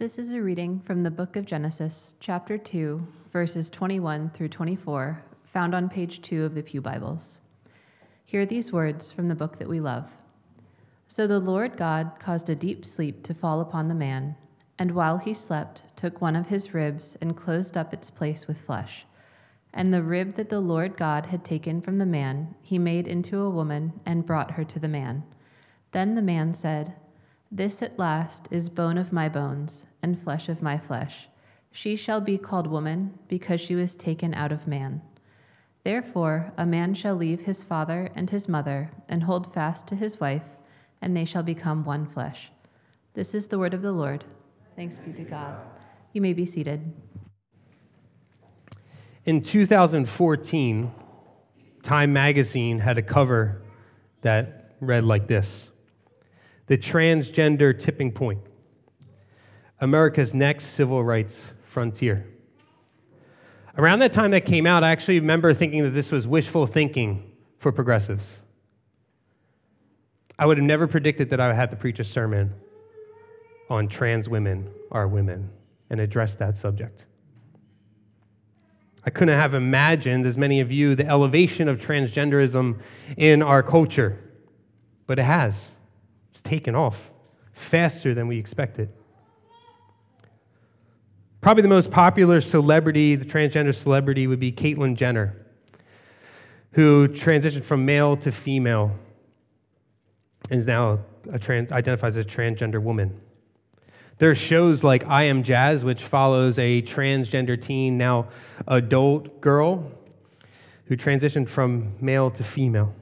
This is a reading from the book of Genesis, chapter 2, verses 21 through 24, found on page 2 of the Pew Bibles. Hear these words from the book that we love. So the Lord God caused a deep sleep to fall upon the man, and while he slept, took one of his ribs and closed up its place with flesh. And the rib that the Lord God had taken from the man, he made into a woman and brought her to the man. Then the man said, This at last is bone of my bones and flesh of my flesh. She shall be called woman, because she was taken out of man. Therefore, a man shall leave his father and his mother, and hold fast to his wife, and they shall become one flesh. This is the word of the Lord. Thanks be to God. You may be seated. In 2014, Time magazine had a cover that read like this The Transgender Tipping Point. America's Next Civil Rights Frontier. Around that time that came out, I actually remember thinking that this was wishful thinking for progressives. I would have never predicted that I would have to preach a sermon on trans women are women and address that subject. I couldn't have imagined, as many of you, the elevation of transgenderism in our culture, but it has. It's taken off faster than we expected. Probably the most popular celebrity, the transgender celebrity, would be Caitlyn Jenner, who transitioned from male to female and is now trans, identifies as a transgender woman. There are shows like I Am Jazz, which follows a transgender teen, now adult girl, who transitioned from male to female.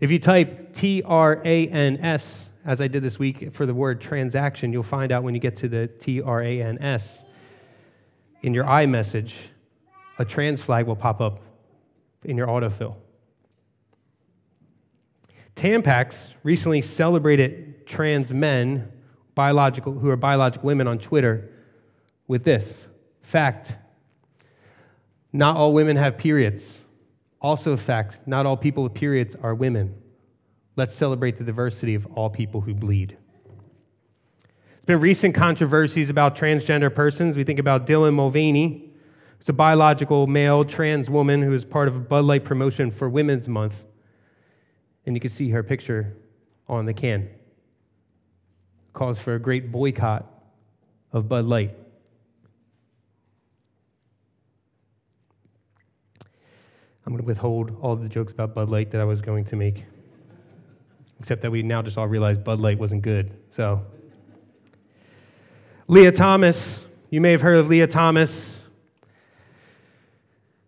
If you type T R A N S as I did this week for the word transaction, you'll find out when you get to the T R A N S in your iMessage, a trans flag will pop up in your autofill. Tampax recently celebrated trans men, biological, who are biological women on Twitter, with this fact not all women have periods. Also, a fact not all people with periods are women. Let's celebrate the diversity of all people who bleed. There's been recent controversies about transgender persons. We think about Dylan Mulvaney, who's a biological male trans woman who is part of a Bud Light promotion for Women's Month. And you can see her picture on the can. Calls for a great boycott of Bud Light. I'm going to withhold all the jokes about Bud Light that I was going to make except that we now just all realize Bud Light wasn't good. So, Lia Thomas, you may have heard of Lia Thomas,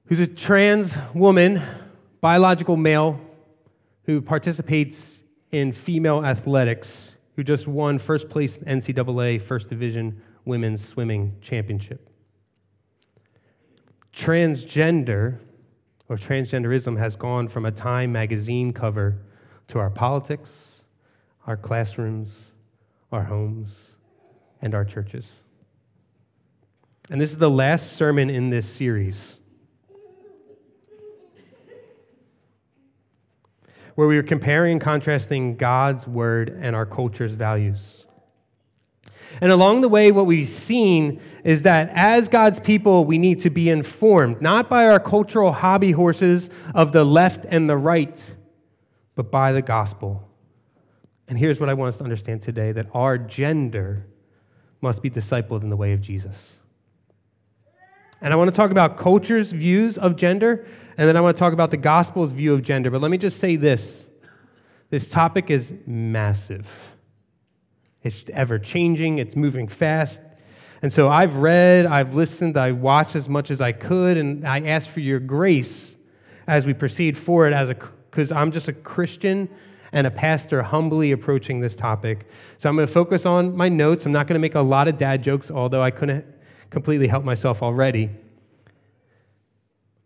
who's a trans woman, biological male, who participates in female athletics, who just won first place NCAA First Division Women's Swimming Championship. Transgender or transgenderism has gone from a Time magazine cover to our politics, our classrooms, our homes, and our churches. And this is the last sermon in this series. Where we are comparing and contrasting God's word and our culture's values. And along the way, what we've seen is that as God's people, we need to be informed, not by our cultural hobby horses of the left and the right, but by the gospel. And here's what I want us to understand today that our gender must be discipled in the way of Jesus. And I want to talk about culture's views of gender, and then I want to talk about the gospel's view of gender. But let me just say this this topic is massive, it's ever changing, it's moving fast. And so I've read, I've listened, I watched as much as I could, and I ask for your grace as we proceed forward as a because I'm just a Christian and a pastor humbly approaching this topic. So I'm going to focus on my notes. I'm not going to make a lot of dad jokes, although I couldn't completely help myself already.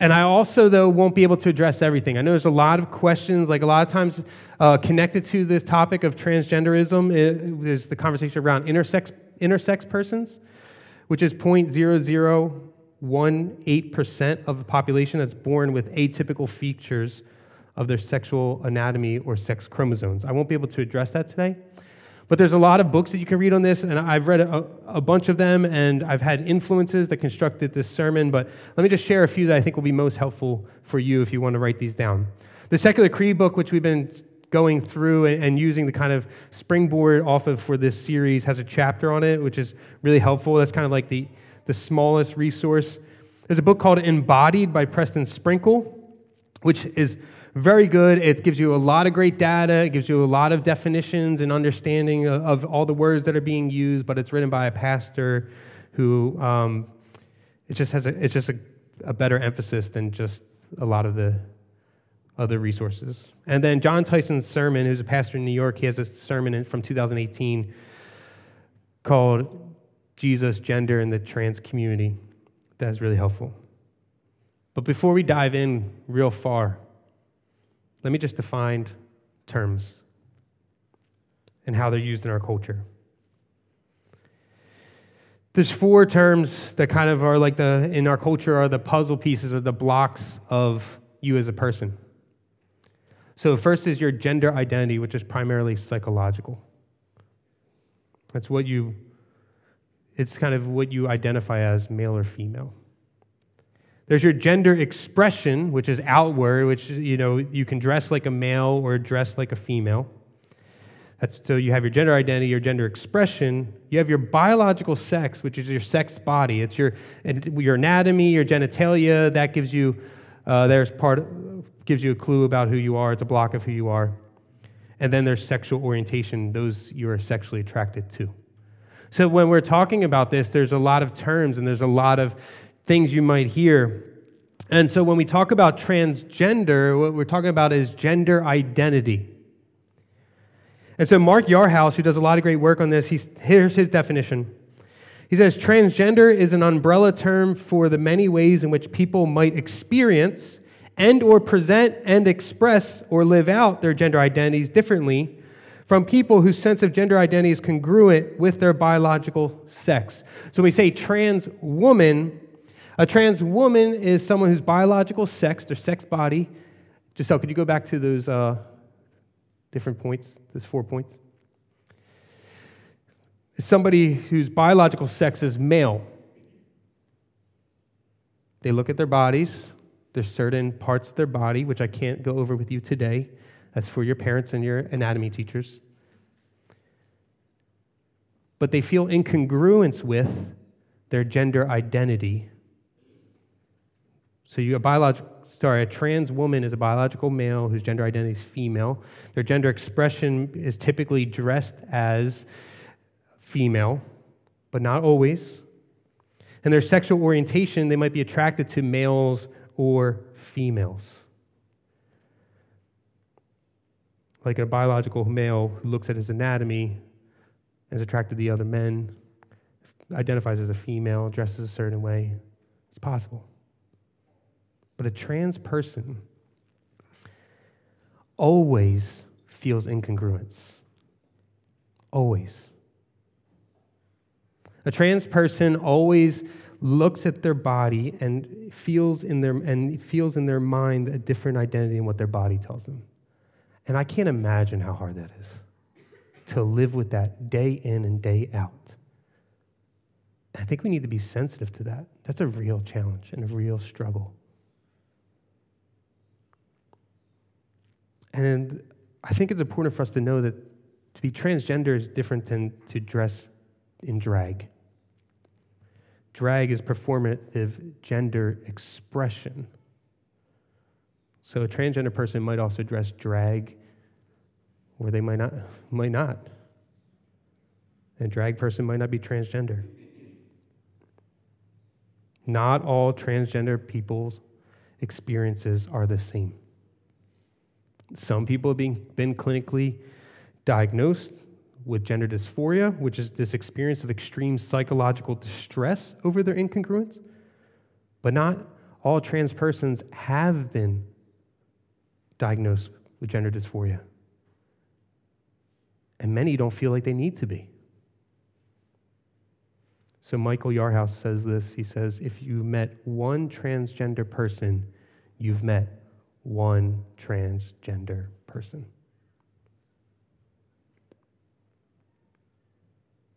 And I also, though, won't be able to address everything. I know there's a lot of questions, like a lot of times uh, connected to this topic of transgenderism is the conversation around intersex, intersex persons, which is 0.0018% of the population that's born with atypical features of their sexual anatomy or sex chromosomes. I won't be able to address that today. But there's a lot of books that you can read on this, and I've read a, a, bunch of them, and I've had influences that constructed this sermon. But let me just share a few that I think will be most helpful for you if you want to write these down. The Secular Creed book, which we've been going through and, using the kind of springboard off of for this series, has a chapter on it, which is really helpful. That's kind of like the, the smallest resource. There's a book called Embodied by Preston Sprinkle, which is very good. It gives you a lot of great data. It gives you a lot of definitions and understanding of, of all the words that are being used. But it's written by a pastor who um, it just has a, it's just a, a better emphasis than just a lot of the other resources. And then Jon Tyson's sermon, who's a pastor in New York, he has a sermon from 2018 called Jesus, Gender, and the Trans Community. That is really helpful. But before we dive in real far, let me just define terms and how they're used in our culture. There's four terms that kind of are like the, in our culture, are the puzzle pieces or the blocks of you as a person. So, first is your gender identity, which is primarily psychological. That's what you, it's kind of what you identify as male or female. There's your gender expression, which is outward, which, you know, you can dress like a male or dress like a female. That's, so you have your gender identity, your gender expression. You have your biological sex, which is your sex body. It's your, your anatomy, your genitalia. That gives you, uh, there's part, gives you a clue about who you are. It's a block of who you are. And then there's sexual orientation, those you are sexually attracted to. So when we're talking about this, there's a lot of terms and there's a lot of things you might hear. And so when we talk about transgender, what we're talking about is gender identity. And so Mark Yarhouse, who does a lot of great work on this, here's his definition. He says transgender is an umbrella term for the many ways in which people might experience and or present and express or live out their gender identities differently from people whose sense of gender identity is congruent with their biological sex. So when we say trans woman, a trans woman is someone whose biological sex, their sex body, Giselle, could you go back to those uh, different points, those four points? Is somebody whose biological sex is male. They look at their bodies. There's certain parts of their body, which I can't go over with you today. That's for your parents and your anatomy teachers. But they feel incongruence with their gender identity so you a biological sorry, a trans woman is a biological male whose gender identity is female. Their gender expression is typically dressed as female, but not always. And their sexual orientation, they might be attracted to males or females. Like a biological male who looks at his anatomy is attracted to the other men, identifies as a female, dresses a certain way. It's possible. But a trans person always feels incongruence. Always. A trans person always looks at their body and feels in their and feels in their mind a different identity in what their body tells them. And I can't imagine how hard that is to live with that day in and day out. I think we need to be sensitive to that. That's a real challenge and a real struggle. And I think it's important for us to know that to be transgender is different than to dress in drag. Drag is performative gender expression. So a transgender person might also dress drag, or they might not. Might not. And drag person might not be transgender. Not all transgender people's experiences are the same. Some people have been, been clinically diagnosed with gender dysphoria, which is this experience of extreme psychological distress over their incongruence. But not all trans persons have been diagnosed with gender dysphoria. And many don't feel like they need to be. So Michael Yarhouse says this. He says, if you met one transgender person, you've met one transgender person.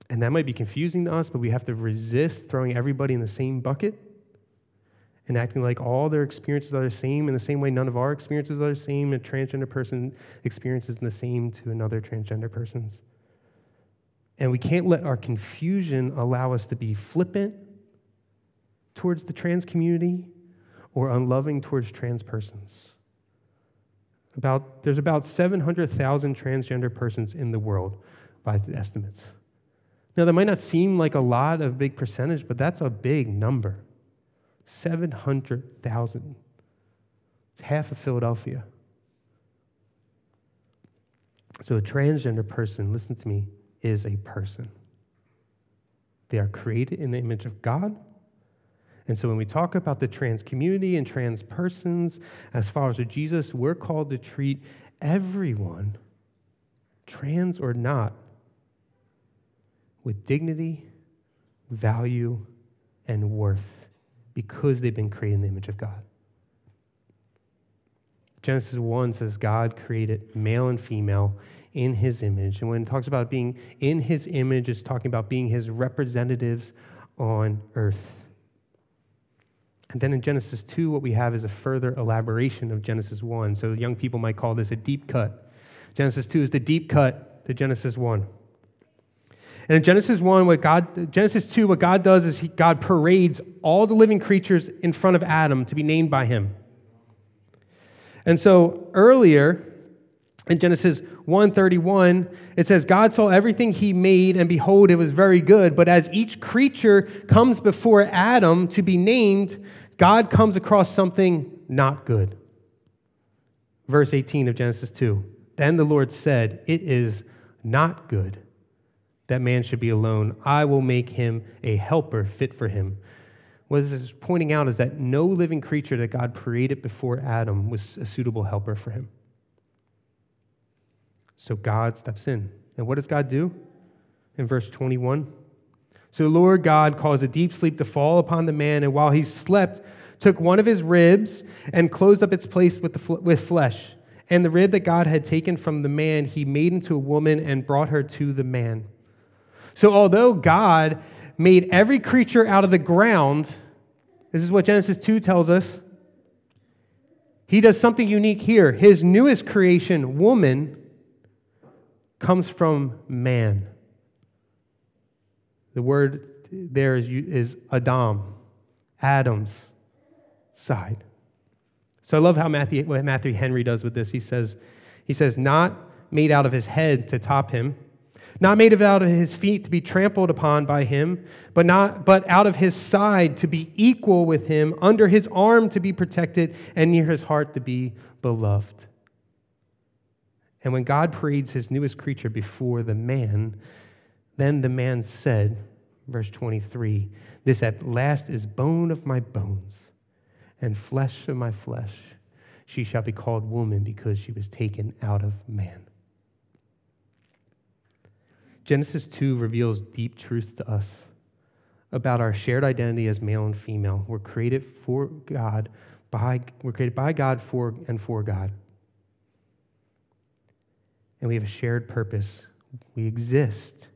And that might be confusing to us, but we have to resist throwing everybody in the same bucket and acting like all their experiences are the same in the same way none of our experiences are the same. A transgender person experiences the same to another transgender person's. And we can't let our confusion allow us to be flippant towards the trans community or unloving towards trans persons. About, there's about 700,000 transgender persons in the world by estimates. Now, that might not seem like a lot of big percentage, but that's a big number. 700,000. It's half of Philadelphia. So, a transgender person, listen to me, is a person. They are created in the image of God. And so, when we talk about the trans community and trans persons, as followers of Jesus, we're called to treat everyone, trans or not, with dignity, value, and worth because they've been created in the image of God. Genesis 1 says God created male and female in his image. And when it talks about being in his image, it's talking about being his representatives on earth. And then in Genesis 2, what we have is a further elaboration of Genesis 1. So young people might call this a deep cut. Genesis 2 is the deep cut to Genesis 1. And in Genesis 1, what God, Genesis 2, what God does is he, God parades all the living creatures in front of Adam to be named by him. And so earlier in Genesis 1:31, it says, God saw everything he made, and behold, it was very good. But as each creature comes before Adam to be named, God comes across something not good. Verse 18 of Genesis 2. Then the Lord said, It is not good that man should be alone. I will make him a helper fit for him. What this is pointing out is that no living creature that God created before Adam was a suitable helper for him. So God steps in. And what does God do? In verse 21. So the Lord God caused a deep sleep to fall upon the man, and while he slept, took one of his ribs and closed up its place with, the, with flesh. And the rib that God had taken from the man, he made into a woman and brought her to the man. So, although God made every creature out of the ground, this is what Genesis 2 tells us, he does something unique here. His newest creation, woman, comes from man. The word there is, is Adam, Adam's side. So I love how Matthew, what Matthew Henry does with this. He says, he says, not made out of his head to top him, not made out of his feet to be trampled upon by him, but, not, but out of his side to be equal with him, under his arm to be protected, and near his heart to be beloved. And when God parades his newest creature before the man, then the man said, verse 23, This at last is bone of my bones and flesh of my flesh. She shall be called woman because she was taken out of man. Genesis 2 reveals deep truths to us about our shared identity as male and female. We're created for God, by, we're created by God for and for God. And we have a shared purpose. We exist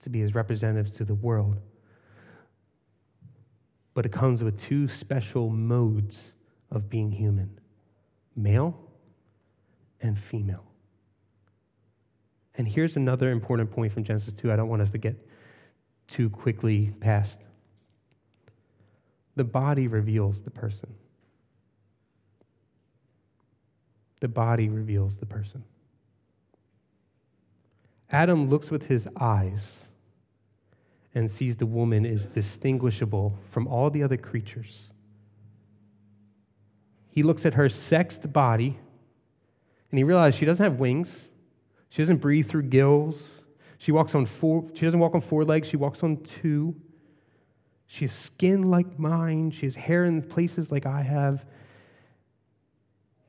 to be his representatives to the world. But it comes with two special modes of being human male and female. And here's another important point from Genesis 2 I don't want us to get too quickly past. The body reveals the person. The body reveals the person. Adam looks with his eyes and sees the woman is distinguishable from all the other creatures. He looks at her sexed body and he realizes she doesn't have wings. She doesn't breathe through gills. She walks on four, she doesn't walk on four legs, she walks on two. She has skin like mine. She has hair in places like I have.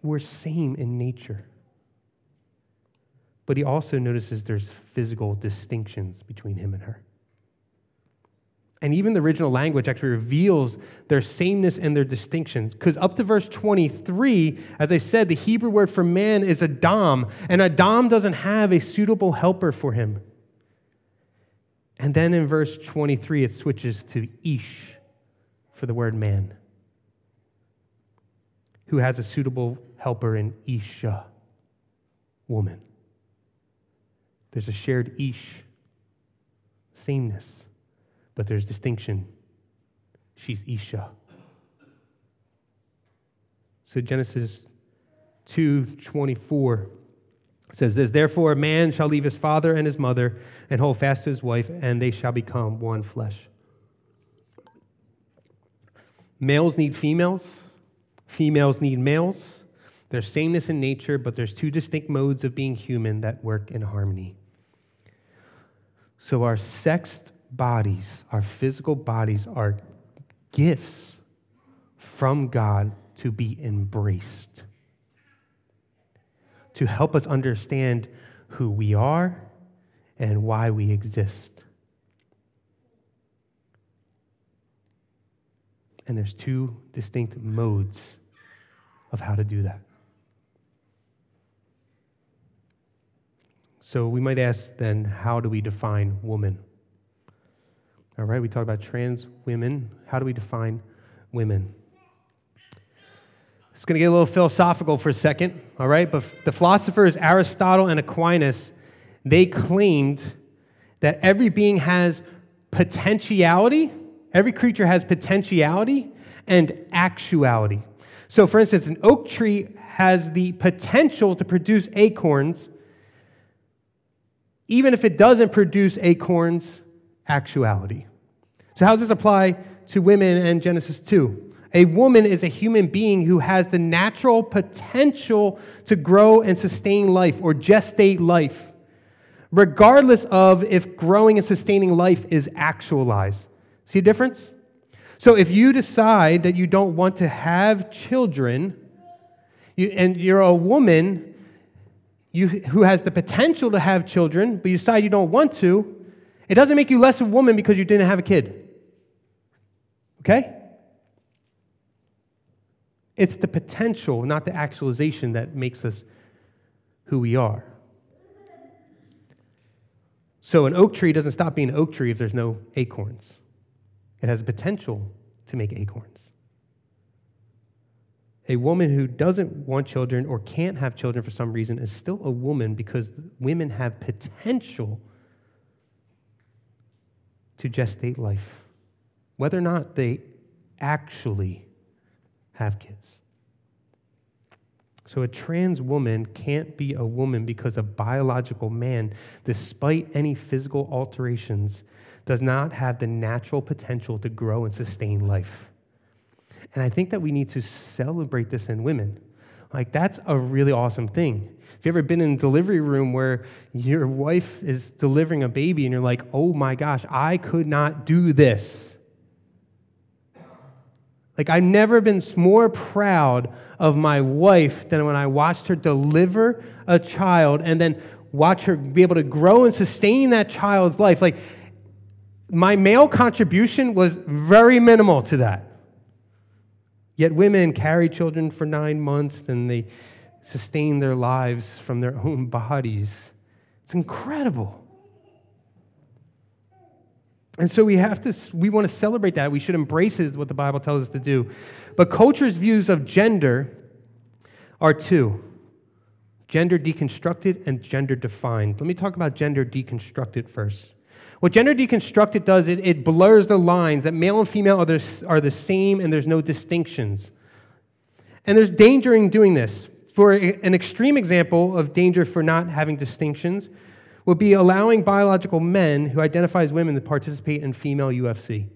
We're same in nature. But he also notices there's physical distinctions between him and her. And even the original language actually reveals their sameness and their distinctions. Because up to verse 23, as I said, the Hebrew word for man is Adam, and Adam doesn't have a suitable helper for him. And then in verse 23, it switches to ish for the word man, who has a suitable helper in Isha, woman. There's a shared ish, sameness, but there's distinction. She's Isha. So Genesis 2:24 says this, therefore a man shall leave his father and his mother and hold fast to his wife, and they shall become one flesh. Males need females, females need males. There's sameness in nature, but there's two distinct modes of being human that work in harmony. So our sexed bodies, our physical bodies, are gifts from God to be embraced, to help us understand who we are and why we exist. And there's two distinct modes of how to do that. So we might ask then, how do we define woman? All right, we talked about trans women. How do we define women? It's going to get a little philosophical for a second, all right? But the philosophers Aristotle and Aquinas, they claimed that every being has potentiality, every creature has potentiality and actuality. So, for instance, an oak tree has the potential to produce acorns, even if it doesn't produce acorns, actuality. So, how does this apply to women and Genesis 2? A woman is a human being who has the natural potential to grow and sustain life or gestate life, regardless of if growing and sustaining life is actualized. See a difference? So if you decide that you don't want to have children, you, and you're a woman you, who has the potential to have children, but you decide you don't want to, it doesn't make you less of a woman because you didn't have a kid. Okay? It's the potential, not the actualization, that makes us who we are. So, an oak tree doesn't stop being an oak tree if there's no acorns. It has a potential to make acorns. A woman who doesn't want children or can't have children for some reason is still a woman because women have potential to gestate life, whether or not they actually have kids. So, a trans woman can't be a woman because a biological man, despite any physical alterations, does not have the natural potential to grow and sustain life. And I think that we need to celebrate this in women. Like, that's a really awesome thing. Have you ever been in a delivery room where your wife is delivering a baby and you're like, oh my gosh, I could not do this? Like, I've never been more proud of my wife than when I watched her deliver a child and then watch her be able to grow and sustain that child's life. Like, my male contribution was very minimal to that. Yet women carry children for nine months and they sustain their lives from their own bodies. It's incredible. And so we have to, we want to celebrate that. We should embrace it, is what the Bible tells us to do. But culture's views of gender are two gender deconstructed and gender defined. Let me talk about gender deconstructed first. What gender deconstructed does, it, it blurs the lines that male and female are the, are the same and there's no distinctions. And there's danger in doing this. For an extreme example of danger for not having distinctions, would be allowing biological men who identify as women to participate in female UFC.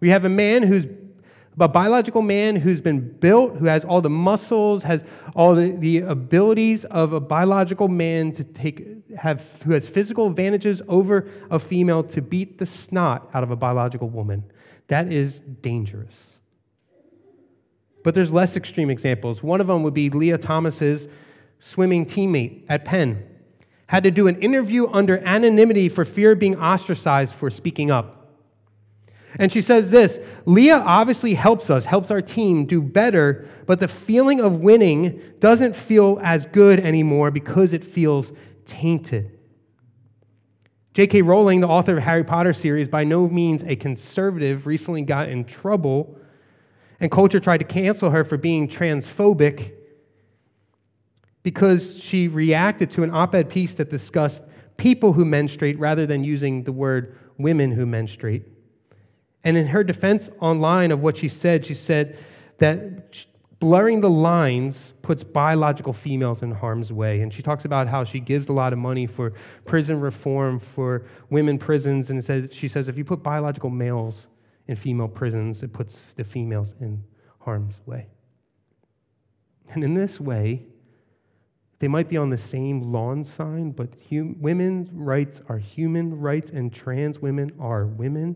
We have a man who's a biological man who's been built, who has all the muscles, has all the, the abilities of a biological man to take, have, who has physical advantages over a female to beat the snot out of a biological woman. That is dangerous. But there's less extreme examples. One of them would be Lia Thomas's swimming teammate at Penn had to do an interview under anonymity for fear of being ostracized for speaking up. And she says this Lia obviously helps us, helps our team do better, but the feeling of winning doesn't feel as good anymore because it feels tainted. J.K. Rowling, the author of Harry Potter series, by no means a conservative, recently got in trouble, and culture tried to cancel her for being transphobic because she reacted to an op ed piece that discussed people who menstruate rather than using the word women who menstruate. And in her defense online of what she said, she said that blurring the lines puts biological females in harm's way. And she talks about how she gives a lot of money for prison reform for women prisons. And said, she says if you put biological males in female prisons, it puts the females in harm's way. And in this way, they might be on the same lawn sign, but hum- women's rights are human rights, and trans women are women,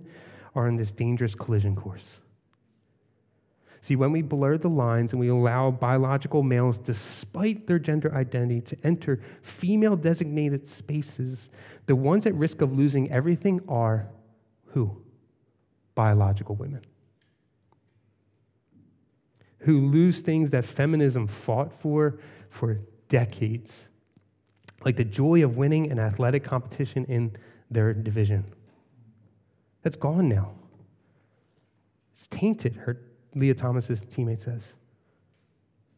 are in this dangerous collision course. See, when we blur the lines and we allow biological males, despite their gender identity, to enter female designated spaces, the ones at risk of losing everything are who? Biological women. Who lose things that feminism fought for for decades, like the joy of winning an athletic competition in their division. That's gone now. It's tainted, her Lia Thomas's teammate says.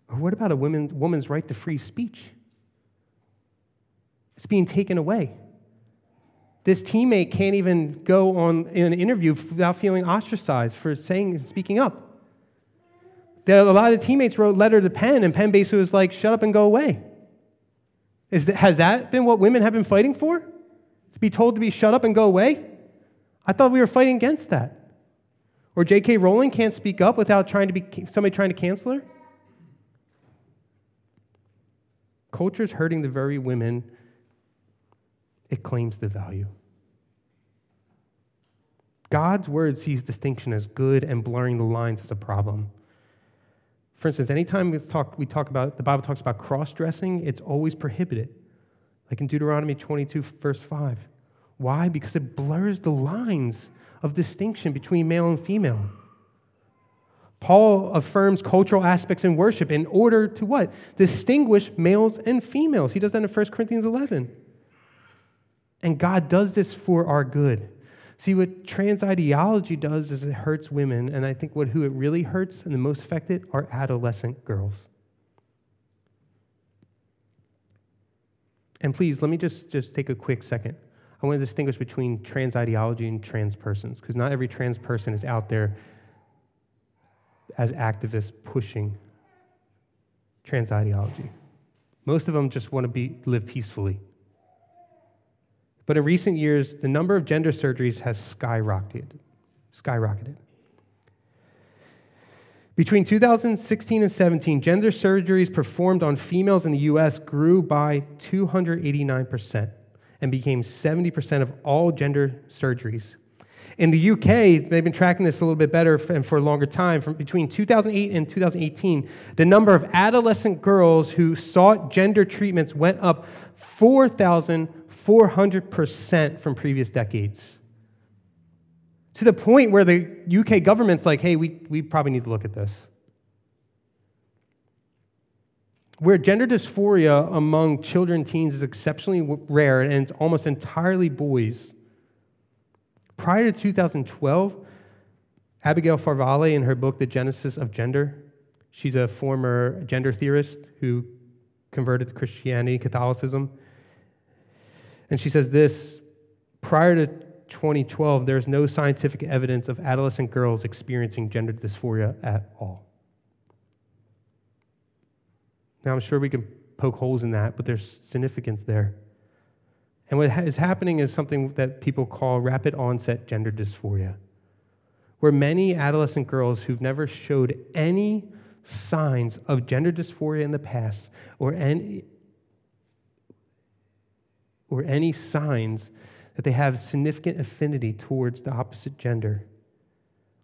Or what about a woman, woman's right to free speech? It's being taken away. This teammate can't even go on an interview without feeling ostracized for saying and speaking up. A lot of the teammates wrote letter to Penn, and Penn basically was like, shut up and go away. Is that, has that been what women have been fighting for? To be told to be shut up and go away? I thought we were fighting against that. Or J.K. Rowling can't speak up without trying to be somebody trying to cancel her? Culture is hurting the very women it claims the value. God's word sees distinction as good and blurring the lines as a problem. For instance, anytime we talk, we talk about, the Bible talks about cross dressing, it's always prohibited. Like in Deuteronomy 22, verse 5. Why? Because it blurs the lines of distinction between male and female. Paul affirms cultural aspects in worship in order to what? Distinguish males and females. He does that in 1 Corinthians 11. And God does this for our good. See, what trans ideology does is it hurts women, and I think what who it really hurts and the most affected are adolescent girls. And please, let me just, just take a quick second. I want to distinguish between trans ideology and trans persons, because not every trans person is out there as activists pushing trans ideology. Most of them just want to be, live peacefully. But in recent years, the number of gender surgeries has skyrocketed. Skyrocketed. Between 2016 and 17, gender surgeries performed on females in the US grew by 289% and became 70% of all gender surgeries. In the UK, they've been tracking this a little bit better and for a longer time. From between 2008 and 2018, the number of adolescent girls who sought gender treatments went up 4,400% from previous decades. To the point where the UK government's like, hey, we, we probably need to look at this where gender dysphoria among children teens is exceptionally rare and it's almost entirely boys. Prior to 2012, Abigail Favale, in her book, The Genesis of Gender, she's a former gender theorist who converted to Christianity, Catholicism. And she says this prior to 2012, there's no scientific evidence of adolescent girls experiencing gender dysphoria at all. Now, I'm sure we can poke holes in that, but there's significance there. And what is happening is something that people call rapid onset gender dysphoria, where many adolescent girls who've never showed any signs of gender dysphoria in the past or any, or any signs that they have significant affinity towards the opposite gender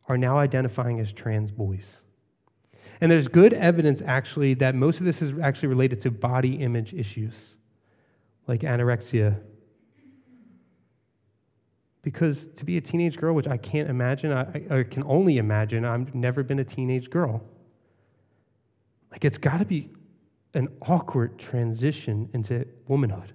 are now identifying as trans boys. And there's good evidence, actually, that most of this is actually related to body image issues, like anorexia. Because to be a teenage girl, which I can't imagine, I, I can only imagine, I've never been a teenage girl. Like, it's got to be an awkward transition into womanhood.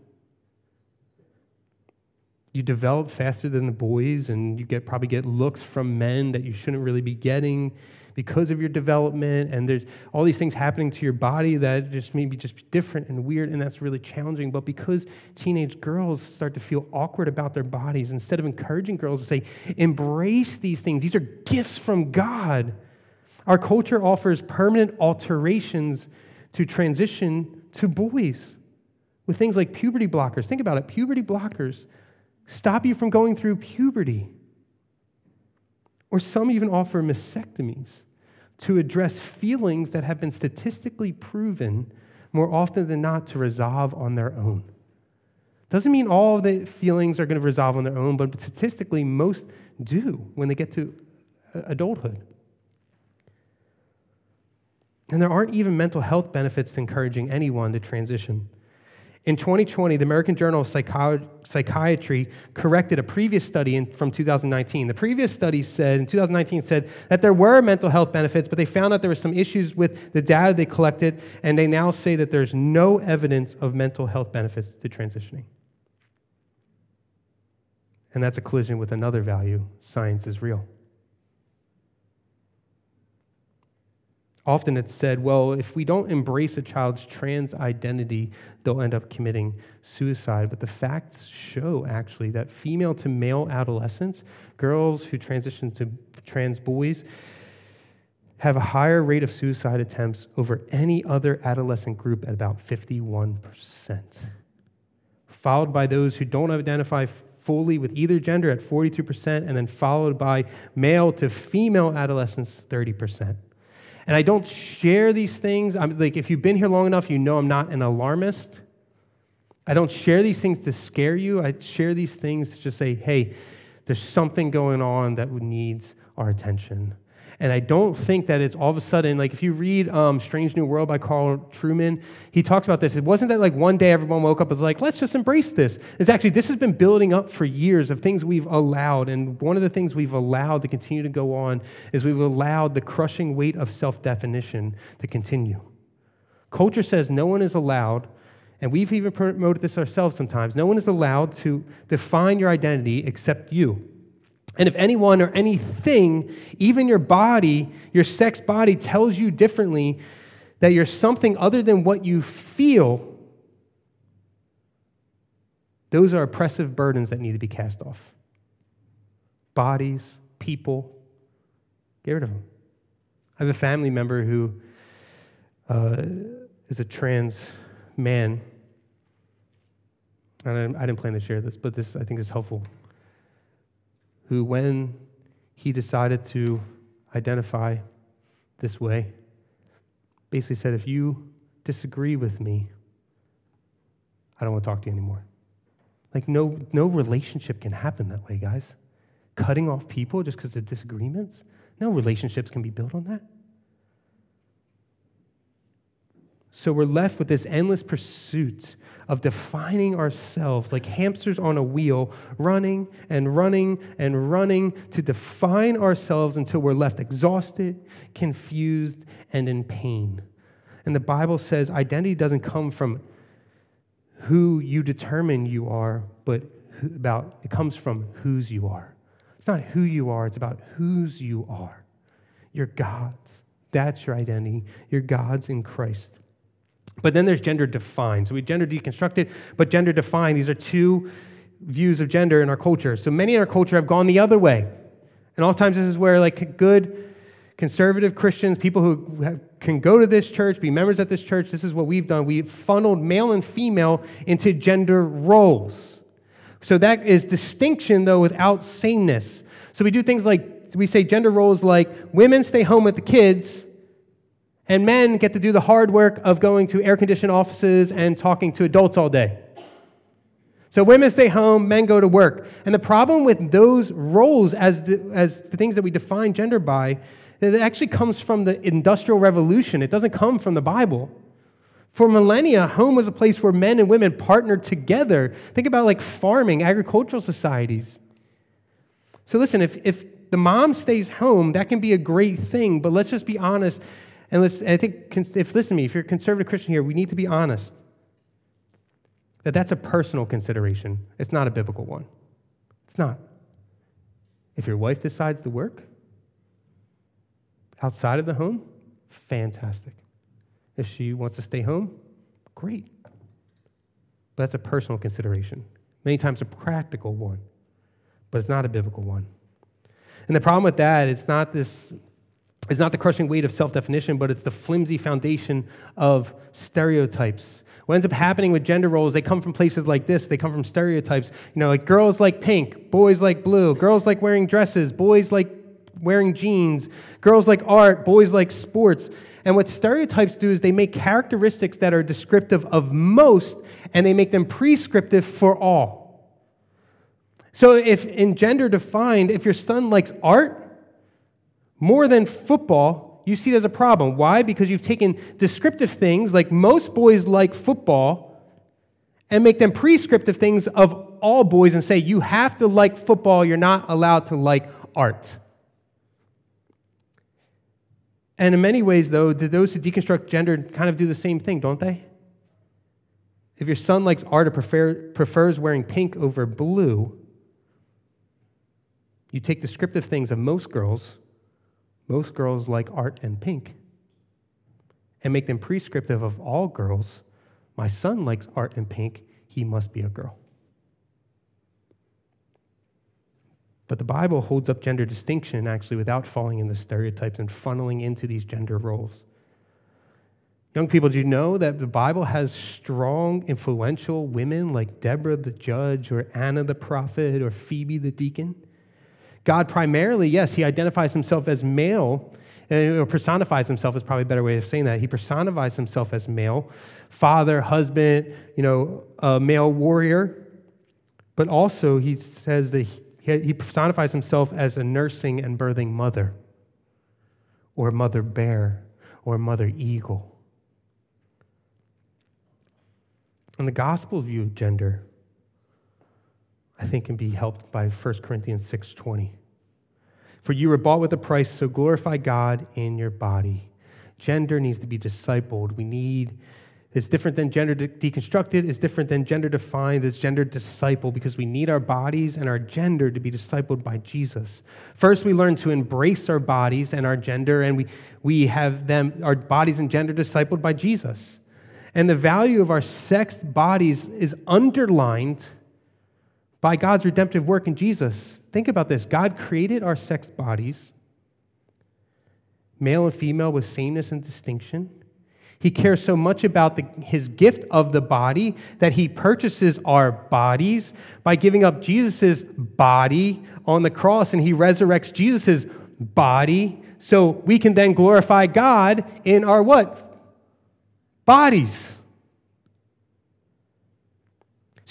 You develop faster than the boys, and you get probably get looks from men that you shouldn't really be getting because of your development. And there's all these things happening to your body that just maybe just different and weird, and that's really challenging. But because teenage girls start to feel awkward about their bodies, instead of encouraging girls to say, embrace these things, these are gifts from God. Our culture offers permanent alterations to transition to boys with things like puberty blockers. Think about it puberty blockers stop you from going through puberty. Or some even offer mastectomies to address feelings that have been statistically proven more often than not to resolve on their own. Doesn't mean all the feelings are going to resolve on their own, but statistically, most do when they get to uh, adulthood. And there aren't even mental health benefits to encouraging anyone to transition. In 2020, the American Journal of Psychiatry corrected a previous study in, from 2019. The previous study said, in 2019, said that there were mental health benefits, but they found out there were some issues with the data they collected, and they now say that there's no evidence of mental health benefits to transitioning. And that's a collision with another value science is real. Often it's said, well, if we don't embrace a child's trans identity, they'll end up committing suicide. But the facts show actually that female to male adolescents, girls who transition to trans boys, have a higher rate of suicide attempts over any other adolescent group at about 51%, followed by those who don't identify fully with either gender at 42%, and then followed by male to female adolescents, 30%. And I don't share these things. I'm like, if you've been here long enough, you know I'm not an alarmist. I don't share these things to scare you. I share these things to just say, hey, there's something going on that needs our attention. And I don't think that it's all of a sudden, like if you read um, Strange New World by Carl Trueman, he talks about this. It wasn't that like one day everyone woke up and was like, let's just embrace this. It's actually, this has been building up for years of things we've allowed. And one of the things we've allowed to continue to go on is we've allowed the crushing weight of self definition to continue. Culture says no one is allowed, and we've even promoted this ourselves sometimes no one is allowed to define your identity except you. And if anyone or anything, even your body, your sex body, tells you differently that you're something other than what you feel, those are oppressive burdens that need to be cast off. Bodies, people, get rid of them. I have a family member who uh, is a trans man. And I didn't plan to share this, but this I think is helpful who, when he decided to identify this way, basically said, If you disagree with me, I don't want to talk to you anymore. Like, no, no relationship can happen that way, guys. Cutting off people just because of disagreements? No relationships can be built on that. So we're left with this endless pursuit of defining ourselves like hamsters on a wheel, running and running and running to define ourselves until we're left exhausted, confused, and in pain. And the Bible says identity doesn't come from who you determine you are, but about it comes from whose you are. It's not who you are, it's about whose you are. You're God's. That's your identity. You're God's in Christ. But then there's gender defined. So we gender deconstructed, but gender defined. These are two views of gender in our culture. So many in our culture have gone the other way. And oftentimes this is where like good conservative Christians, people who have, can go to this church, be members at this church, this is what we've done. We've funneled male and female into gender roles. So that is distinction though without sameness. So we do things like we say gender roles like women stay home with the kids and men get to do the hard work of going to air conditioned offices and talking to adults all day. So women stay home, men go to work. And the problem with those roles as the, as the things that we define gender by, it actually comes from the Industrial Revolution. It doesn't come from the Bible. For millennia, home was a place where men and women partnered together. Think about like farming, agricultural societies. So listen, if, if the mom stays home, that can be a great thing, but let's just be honest. And let's, I think, if listen to me, if you're a conservative Christian here, we need to be honest that that's a personal consideration. It's not a biblical one. It's not. If your wife decides to work outside of the home, fantastic. If she wants to stay home, great. But that's a personal consideration, many times a practical one, but it's not a biblical one. And the problem with that is not this it's not the crushing weight of self definition, but it's the flimsy foundation of stereotypes. What ends up happening with gender roles, they come from places like this. They come from stereotypes. You know, like girls like pink, boys like blue, girls like wearing dresses, boys like wearing jeans, girls like art, boys like sports. And what stereotypes do is they make characteristics that are descriptive of most and they make them prescriptive for all. So, if in gender defined, if your son likes art, more than football, you see it as a problem. Why? Because you've taken descriptive things like most boys like football and make them prescriptive things of all boys and say you have to like football, you're not allowed to like art. And in many ways, though, those who deconstruct gender kind of do the same thing, don't they? If your son likes art or prefer, prefers wearing pink over blue, you take descriptive things of most girls most girls like art and pink and make them prescriptive of all girls. My son likes art and pink, he must be a girl. But the Bible holds up gender distinction actually without falling into stereotypes and funneling into these gender roles. Young people, do you know that the Bible has strong, influential women like Deborah the judge, or Anna the prophet, or Phoebe the deacon? God primarily, yes, he identifies himself as male, or personifies himself is probably a better way of saying that. He personifies himself as male, father, husband, you know, a male warrior. But also, he says that he personifies himself as a nursing and birthing mother, or mother bear, or mother eagle. And the gospel view of gender I think can be helped by 1 Corinthians 6:20. For you were bought with a price, so glorify God in your body. Gender needs to be discipled. We need it's different than gender de- deconstructed, it's different than gender defined, it's gender disciple because we need our bodies and our gender to be discipled by Jesus. First, we learn to embrace our bodies and our gender, and we, we have them, our bodies and gender discipled by Jesus. And the value of our sex bodies is underlined by God's redemptive work in Jesus. Think about this God created our sex bodies, male and female, with sameness and distinction. He cares so much about the, his gift of the body that he purchases our bodies by giving up Jesus' body on the cross, and he resurrects Jesus' body so we can then glorify God in our what? Bodies.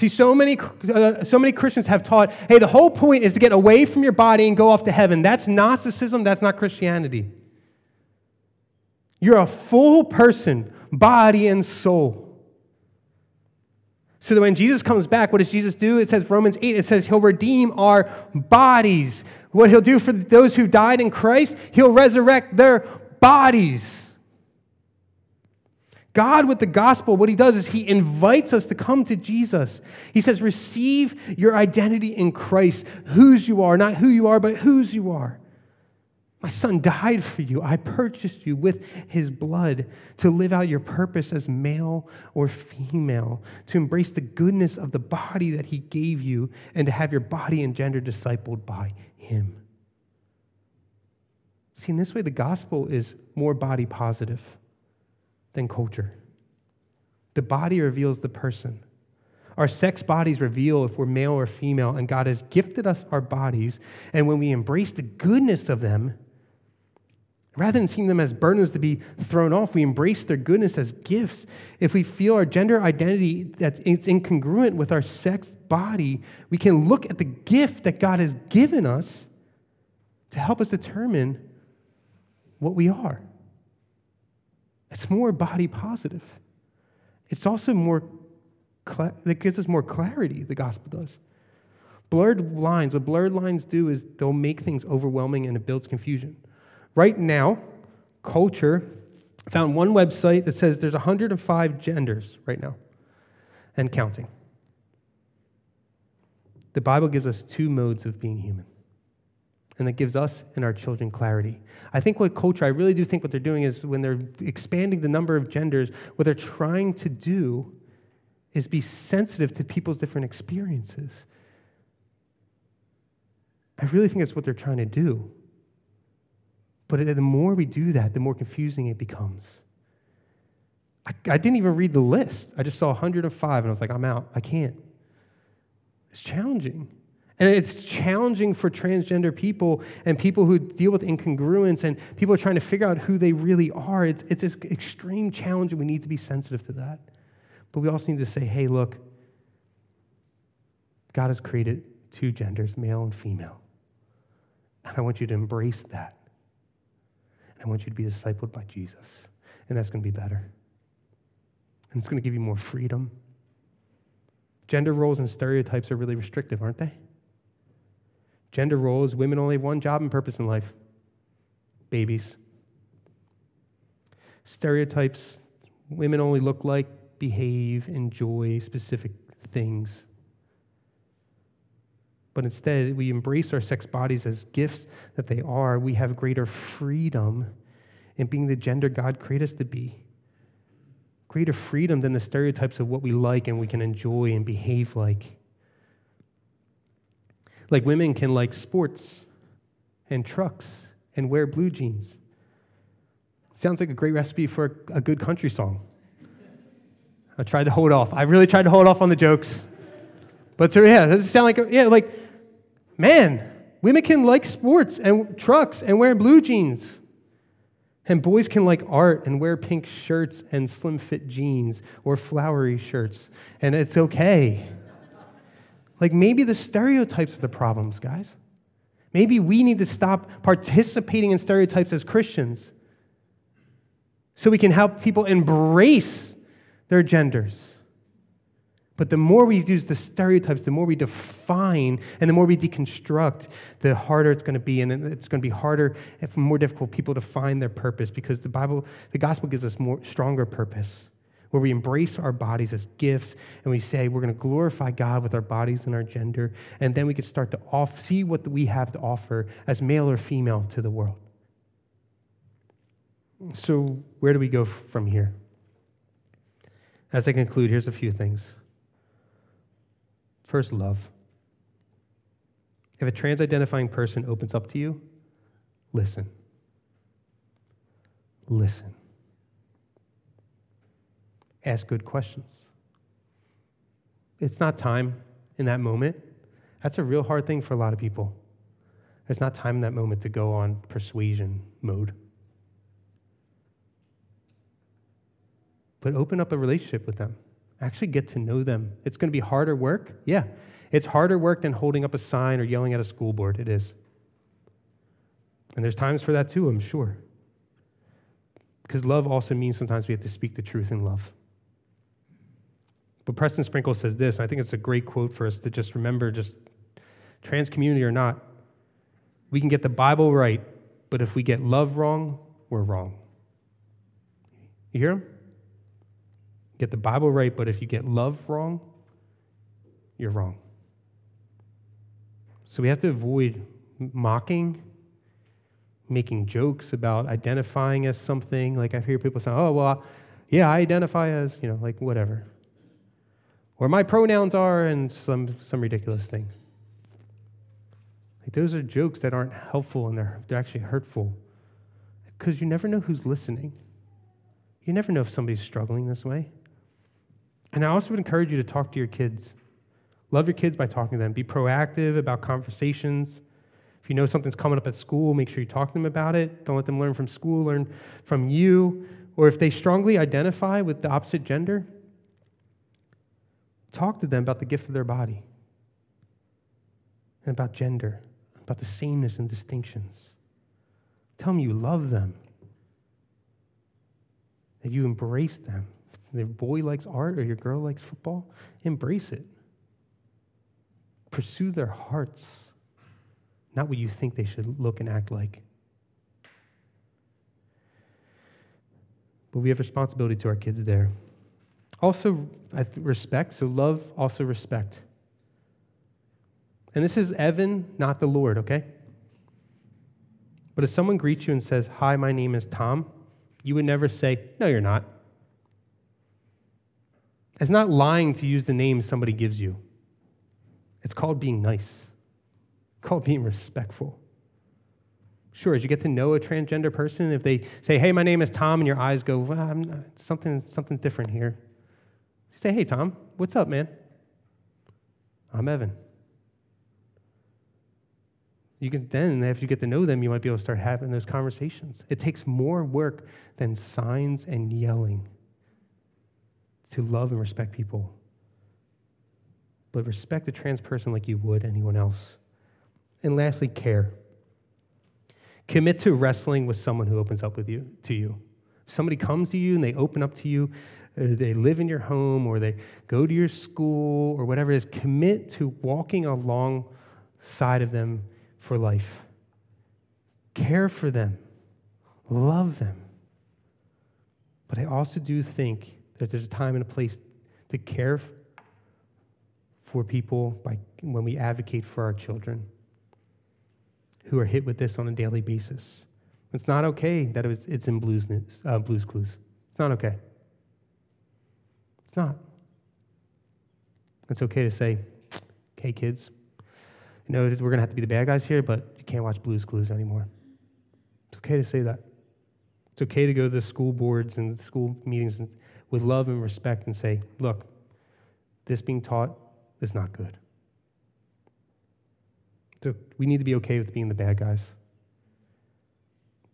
See, so many, uh, so many Christians have taught, hey, the whole point is to get away from your body and go off to heaven. That's Gnosticism, that's not Christianity. You're a full person, body and soul. So that when Jesus comes back, what does Jesus do? It says, Romans 8, it says, He'll redeem our bodies. What He'll do for those who died in Christ, He'll resurrect their bodies. God, with the gospel, what he does is he invites us to come to Jesus. He says, Receive your identity in Christ, whose you are, not who you are, but whose you are. My son died for you. I purchased you with his blood to live out your purpose as male or female, to embrace the goodness of the body that he gave you, and to have your body and gender discipled by him. See, in this way, the gospel is more body positive than culture. The body reveals the person. Our sex bodies reveal if we're male or female, and God has gifted us our bodies. And when we embrace the goodness of them, rather than seeing them as burdens to be thrown off, we embrace their goodness as gifts. If we feel our gender identity that it's incongruent with our sex body, we can look at the gift that God has given us to help us determine what we are. It's more body positive. It's also more, it gives us more clarity, the gospel does. Blurred lines, what blurred lines do is they'll make things overwhelming and it builds confusion. Right now, culture found one website that says there's 105 genders right now and counting. The Bible gives us two modes of being human. And that gives us and our children clarity. I think what culture, I really do think what they're doing is when they're expanding the number of genders, what they're trying to do is be sensitive to people's different experiences. I really think that's what they're trying to do. But the more we do that, the more confusing it becomes. I, I didn't even read the list. I just saw 105 and I was like, I'm out. I can't. It's challenging. And it's challenging for transgender people and people who deal with incongruence and people trying to figure out who they really are. It's, it's this extreme challenge, and we need to be sensitive to that. But we also need to say, hey, look, God has created two genders, male and female. And I want you to embrace that. And I want you to be discipled by Jesus. And that's going to be better. And it's going to give you more freedom. Gender roles and stereotypes are really restrictive, aren't they? Gender roles, women only have one job and purpose in life babies. Stereotypes, women only look like, behave, enjoy specific things. But instead, we embrace our sex bodies as gifts that they are. We have greater freedom in being the gender God created us to be. Greater freedom than the stereotypes of what we like and we can enjoy and behave like. Like women can like sports and trucks and wear blue jeans. Sounds like a great recipe for a good country song. I tried to hold off. I really tried to hold off on the jokes. But so yeah, does it sound like yeah, like man, women can like sports and trucks and wear blue jeans. And boys can like art and wear pink shirts and slim fit jeans or flowery shirts. And it's okay. Like maybe the stereotypes are the problems, guys. Maybe we need to stop participating in stereotypes as Christians so we can help people embrace their genders. But the more we use the stereotypes, the more we define and the more we deconstruct, the harder it's going to be. And it's going to be harder and more difficult for people to find their purpose because the Bible, the gospel gives us more stronger purpose where we embrace our bodies as gifts and we say we're going to glorify God with our bodies and our gender. And then we can start to off, see what we have to offer as male or female to the world. So, where do we go from here? As I conclude, here's a few things. First, love. If a trans identifying person opens up to you, listen. Listen. Ask good questions. It's not time in that moment. That's a real hard thing for a lot of people. It's not time in that moment to go on persuasion mode. But open up a relationship with them. Actually get to know them. It's going to be harder work. Yeah. It's harder work than holding up a sign or yelling at a school board. It is. And there's times for that too, I'm sure. Because love also means sometimes we have to speak the truth in love. But Preston Sprinkle says this, and I think it's a great quote for us to just remember just trans community or not, we can get the Bible right, but if we get love wrong, we're wrong. You hear him? Get the Bible right, but if you get love wrong, you're wrong. So we have to avoid mocking, making jokes about identifying as something. Like I hear people say, oh, well, yeah, I identify as, you know, like whatever or my pronouns are, and some, some ridiculous thing. Like those are jokes that aren't helpful and they're, they're actually hurtful because you never know who's listening. You never know if somebody's struggling this way. And I also would encourage you to talk to your kids. Love your kids by talking to them. Be proactive about conversations. If you know something's coming up at school, make sure you talk to them about it. Don't let them learn from school, learn from you. Or if they strongly identify with the opposite gender, Talk to them about the gift of their body and about gender, about the sameness and distinctions. Tell them you love them, that you embrace them. If your boy likes art or your girl likes football, embrace it. Pursue their hearts, not what you think they should look and act like. But we have responsibility to our kids there. Also, respect. So, love, also respect. And this is Evan, not the Lord, okay? But if someone greets you and says, Hi, my name is Tom, you would never say, No, you're not. It's not lying to use the name somebody gives you. It's called being nice, it's called being respectful. Sure, as you get to know a transgender person, if they say, Hey, my name is Tom, and your eyes go, well, something, Something's different here. Say, Hey, Tom, what's up, man? I'm Evan. You can then, after you get to know them, you might be able to start having those conversations. It takes more work than signs and yelling to love and respect people. But respect a trans person like you would anyone else. And lastly, care. Commit to wrestling with someone who opens up with you to you. If somebody comes to you and they open up to you, they live in your home or they go to your school or whatever it is, commit to walking alongside of them for life. Care for them, love them. But I also do think that there's a time and a place to care for people by, when we advocate for our children who are hit with this on a daily basis. It's not okay that it was, it's in Blues, News, uh, Blues Clues. It's not okay. It's not. It's okay to say, okay, kids, you know, we're going to have to be the bad guys here, but you can't watch Blues Clues anymore. It's okay to say that. It's okay to go to the school boards and school meetings with love and respect and say, look, this being taught is not good. So we need to be okay with being the bad guys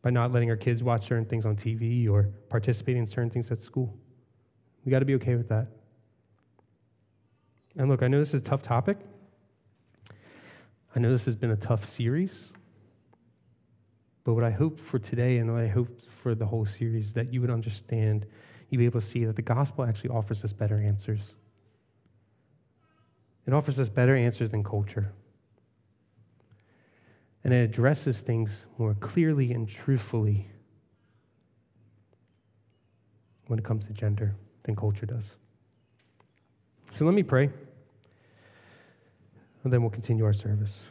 by not letting our kids watch certain things on TV or participating in certain things at school. We got to be okay with that. And look, I know this is a tough topic. I know this has been a tough series, but what I hope for today and what I hope for the whole series that you would understand, you'd be able to see that the gospel actually offers us better answers. It offers us better answers than culture. And it addresses things more clearly and truthfully when it comes to gender than culture does. So let me pray and then we'll continue our service.